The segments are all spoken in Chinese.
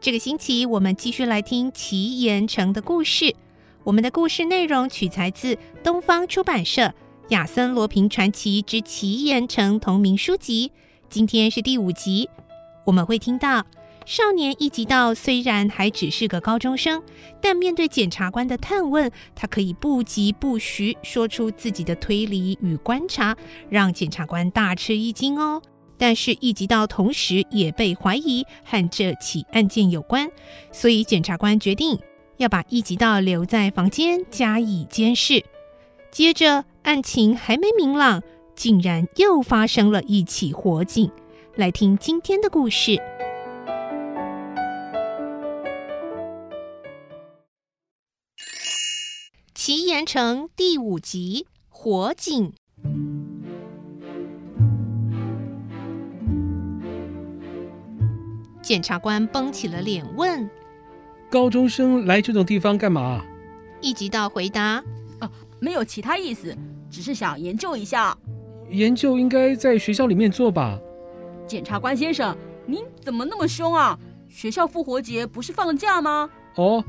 这个星期我们继续来听奇岩城的故事。我们的故事内容取材自东方出版社《亚森罗平传奇之奇岩城》同名书籍。今天是第五集，我们会听到少年一级道虽然还只是个高中生，但面对检察官的探问，他可以不疾不徐说出自己的推理与观察，让检察官大吃一惊哦。但是一级道同时也被怀疑和这起案件有关，所以检察官决定要把一级道留在房间加以监视。接着案情还没明朗，竟然又发生了一起火警。来听今天的故事。奇岩城第五集：火警。检察官绷起了脸问：“高中生来这种地方干嘛？”一级道回答：“啊，没有其他意思，只是想研究一下。研究应该在学校里面做吧？”检察官先生，您怎么那么凶啊？学校复活节不是放假吗？哦，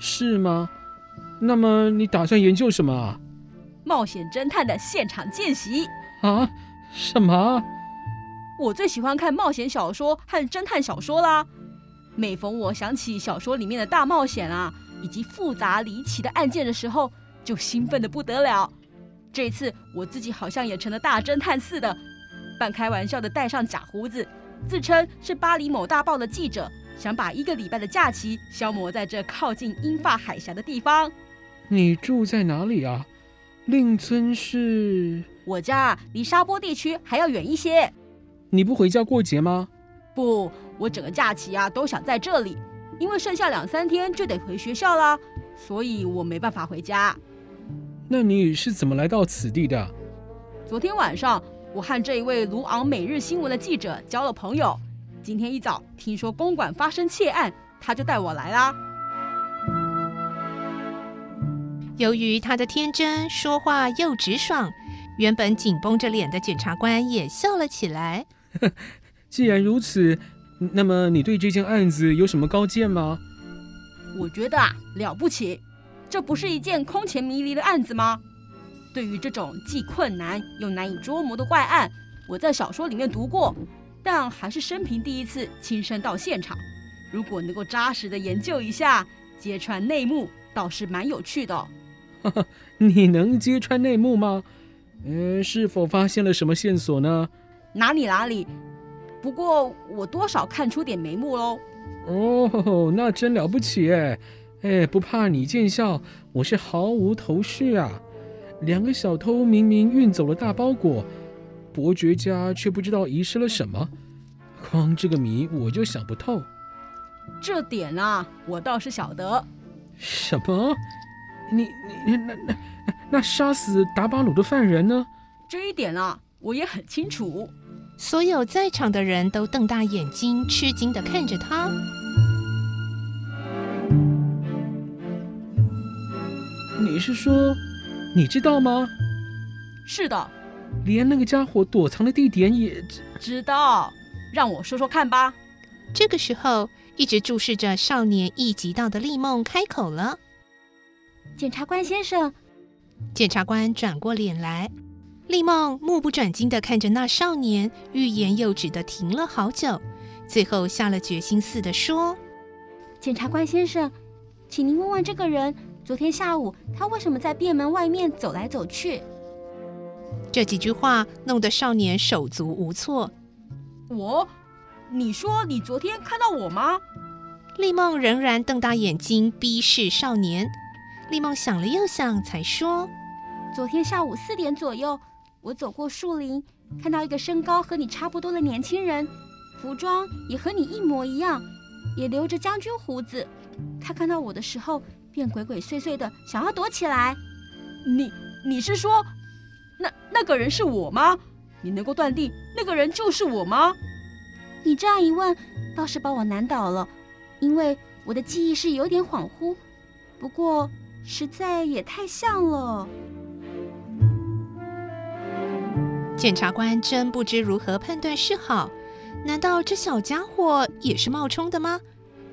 是吗？那么你打算研究什么啊？冒险侦探的现场见习啊？什么？我最喜欢看冒险小说和侦探小说啦。每逢我想起小说里面的大冒险啊，以及复杂离奇的案件的时候，就兴奋的不得了。这次我自己好像也成了大侦探似的，半开玩笑的戴上假胡子，自称是巴黎某大报的记者，想把一个礼拜的假期消磨在这靠近英法海峡的地方。你住在哪里啊？令尊是？我家离沙坡地区还要远一些。你不回家过节吗？不，我整个假期啊都想在这里，因为剩下两三天就得回学校啦，所以我没办法回家。那你是怎么来到此地的？昨天晚上，我和这一位卢昂每日新闻的记者交了朋友。今天一早听说公馆发生窃案，他就带我来啦。由于他的天真，说话又直爽，原本紧绷着脸的检察官也笑了起来。既然如此，那么你对这件案子有什么高见吗？我觉得啊，了不起，这不是一件空前迷离的案子吗？对于这种既困难又难以捉摸的怪案，我在小说里面读过，但还是生平第一次亲身到现场。如果能够扎实的研究一下，揭穿内幕，倒是蛮有趣的。你能揭穿内幕吗？嗯，是否发现了什么线索呢？哪里哪里，不过我多少看出点眉目喽。哦，那真了不起哎！哎，不怕你见笑，我是毫无头绪啊。两个小偷明明运走了大包裹，伯爵家却不知道遗失了什么，光这个谜我就想不透。这点啊，我倒是晓得。什么？你你那那那杀死达巴鲁的犯人呢？这一点啊，我也很清楚。所有在场的人都瞪大眼睛，吃惊的看着他。你是说，你知道吗？是的，连那个家伙躲藏的地点也知知道。让我说说看吧。这个时候，一直注视着少年一级道的丽梦开口了。检察官先生，检察官转过脸来，丽梦目不转睛地看着那少年，欲言又止地停了好久，最后下了决心似的说：“检察官先生，请您问问这个人，昨天下午他为什么在便门外面走来走去？这几句话弄得少年手足无措。我，你说你昨天看到我吗？丽梦仍然瞪大眼睛逼视少年。丽梦想了又想，才说：“昨天下午四点左右，我走过树林，看到一个身高和你差不多的年轻人，服装也和你一模一样，也留着将军胡子。他看到我的时候，便鬼鬼祟祟的想要躲起来。你，你是说，那那个人是我吗？你能够断定那个人就是我吗？你这样一问，倒是把我难倒了，因为我的记忆是有点恍惚。不过……”实在也太像了。检察官真不知如何判断是好。难道这小家伙也是冒充的吗？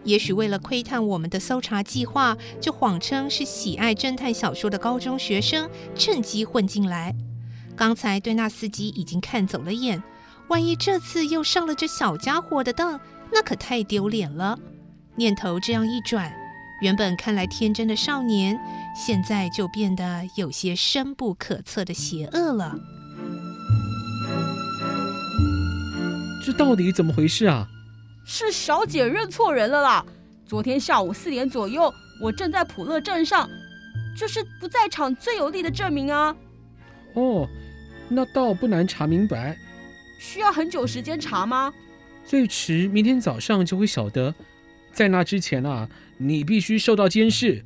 也许为了窥探我们的搜查计划，就谎称是喜爱侦探小说的高中学生，趁机混进来。刚才对那司机已经看走了眼，万一这次又上了这小家伙的当，那可太丢脸了。念头这样一转。原本看来天真的少年，现在就变得有些深不可测的邪恶了。这到底怎么回事啊？是小姐认错人了啦！昨天下午四点左右，我正在普乐镇上，这是不在场最有力的证明啊。哦，那倒不难查明白。需要很久时间查吗？最迟明天早上就会晓得。在那之前啊，你必须受到监视。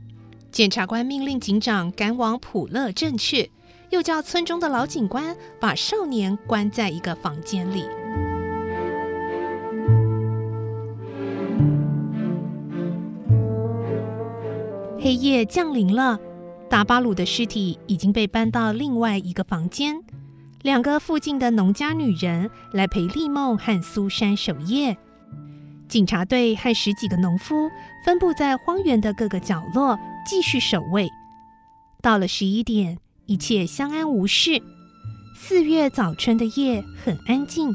检察官命令警长赶往普乐镇去，又叫村中的老警官把少年关在一个房间里。黑夜降临了，达巴鲁的尸体已经被搬到另外一个房间。两个附近的农家女人来陪丽梦和苏珊守夜。警察队和十几个农夫分布在荒原的各个角落，继续守卫。到了十一点，一切相安无事。四月早春的夜很安静，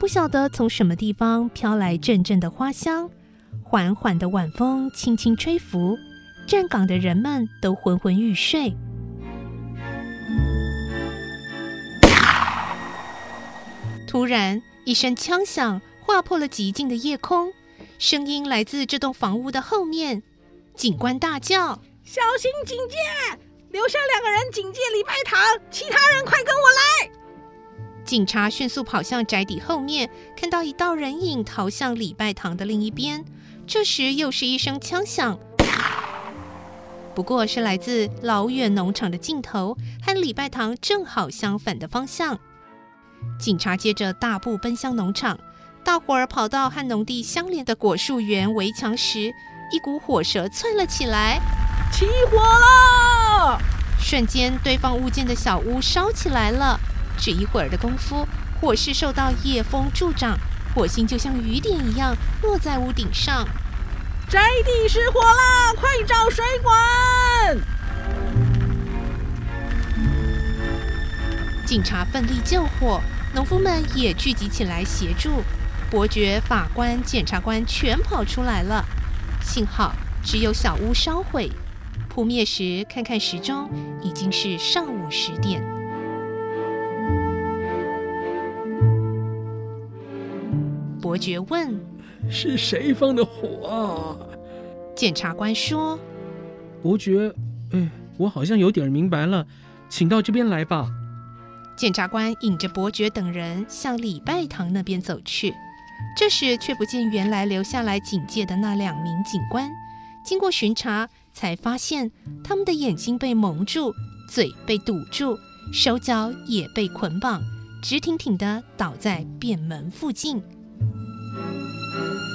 不晓得从什么地方飘来阵阵的花香，缓缓的晚风轻轻吹拂，站岗的人们都昏昏欲睡。突然，一声枪响。划破了寂静的夜空，声音来自这栋房屋的后面。警官大叫：“小心警戒，留下两个人警戒礼拜堂，其他人快跟我来！”警察迅速跑向宅邸后面，看到一道人影逃向礼拜堂的另一边。这时又是一声枪响，不过是来自老远农场的尽头，和礼拜堂正好相反的方向。警察接着大步奔向农场。大伙儿跑到和农地相连的果树园围墙时，一股火舌窜了起来，起火了！瞬间，堆放物件的小屋烧起来了。只一会儿的功夫，火势受到夜风助长，火星就像雨点一样落在屋顶上。宅地失火了，快找水管！警察奋力救火，农夫们也聚集起来协助。伯爵、法官、检察官全跑出来了，幸好只有小屋烧毁。扑灭时，看看时钟，已经是上午十点。伯爵问：“是谁放的火啊？”检察官说：“伯爵，哎，我好像有点明白了，请到这边来吧。”检察官引着伯爵等人向礼拜堂那边走去。这时却不见原来留下来警戒的那两名警官。经过巡查，才发现他们的眼睛被蒙住，嘴被堵住，手脚也被捆绑，直挺挺地倒在便门附近。Thank you.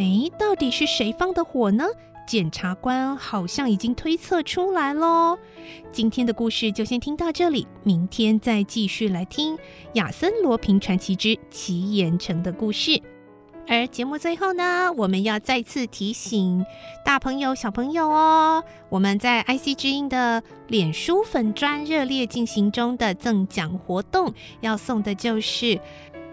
哎，到底是谁放的火呢？检察官好像已经推测出来喽。今天的故事就先听到这里，明天再继续来听《亚森罗平传奇之奇岩城》的故事。而节目最后呢，我们要再次提醒大朋友、小朋友哦，我们在 IC 之音的脸书粉专热烈进行中的赠奖活动，要送的就是。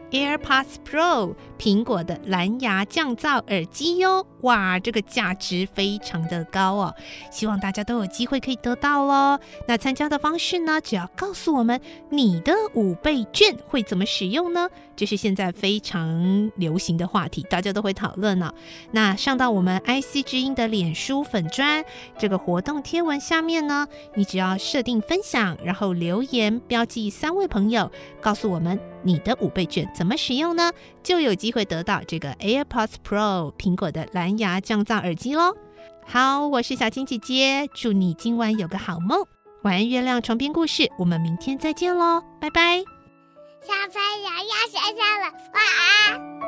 AirPods Pro 苹果的蓝牙降噪耳机哟，哇，这个价值非常的高哦，希望大家都有机会可以得到喽。那参加的方式呢，只要告诉我们你的五倍券会怎么使用呢？这是现在非常流行的话题，大家都会讨论呢。那上到我们 IC 之音的脸书粉砖这个活动贴文下面呢，你只要设定分享，然后留言标记三位朋友，告诉我们。你的五倍券怎么使用呢？就有机机会得到这个 AirPods Pro 苹果的蓝牙降噪耳机喽。好，我是小青姐姐，祝你今晚有个好梦，晚安，月亮床边故事，我们明天再见喽，拜拜。小朋友要睡觉了，晚安。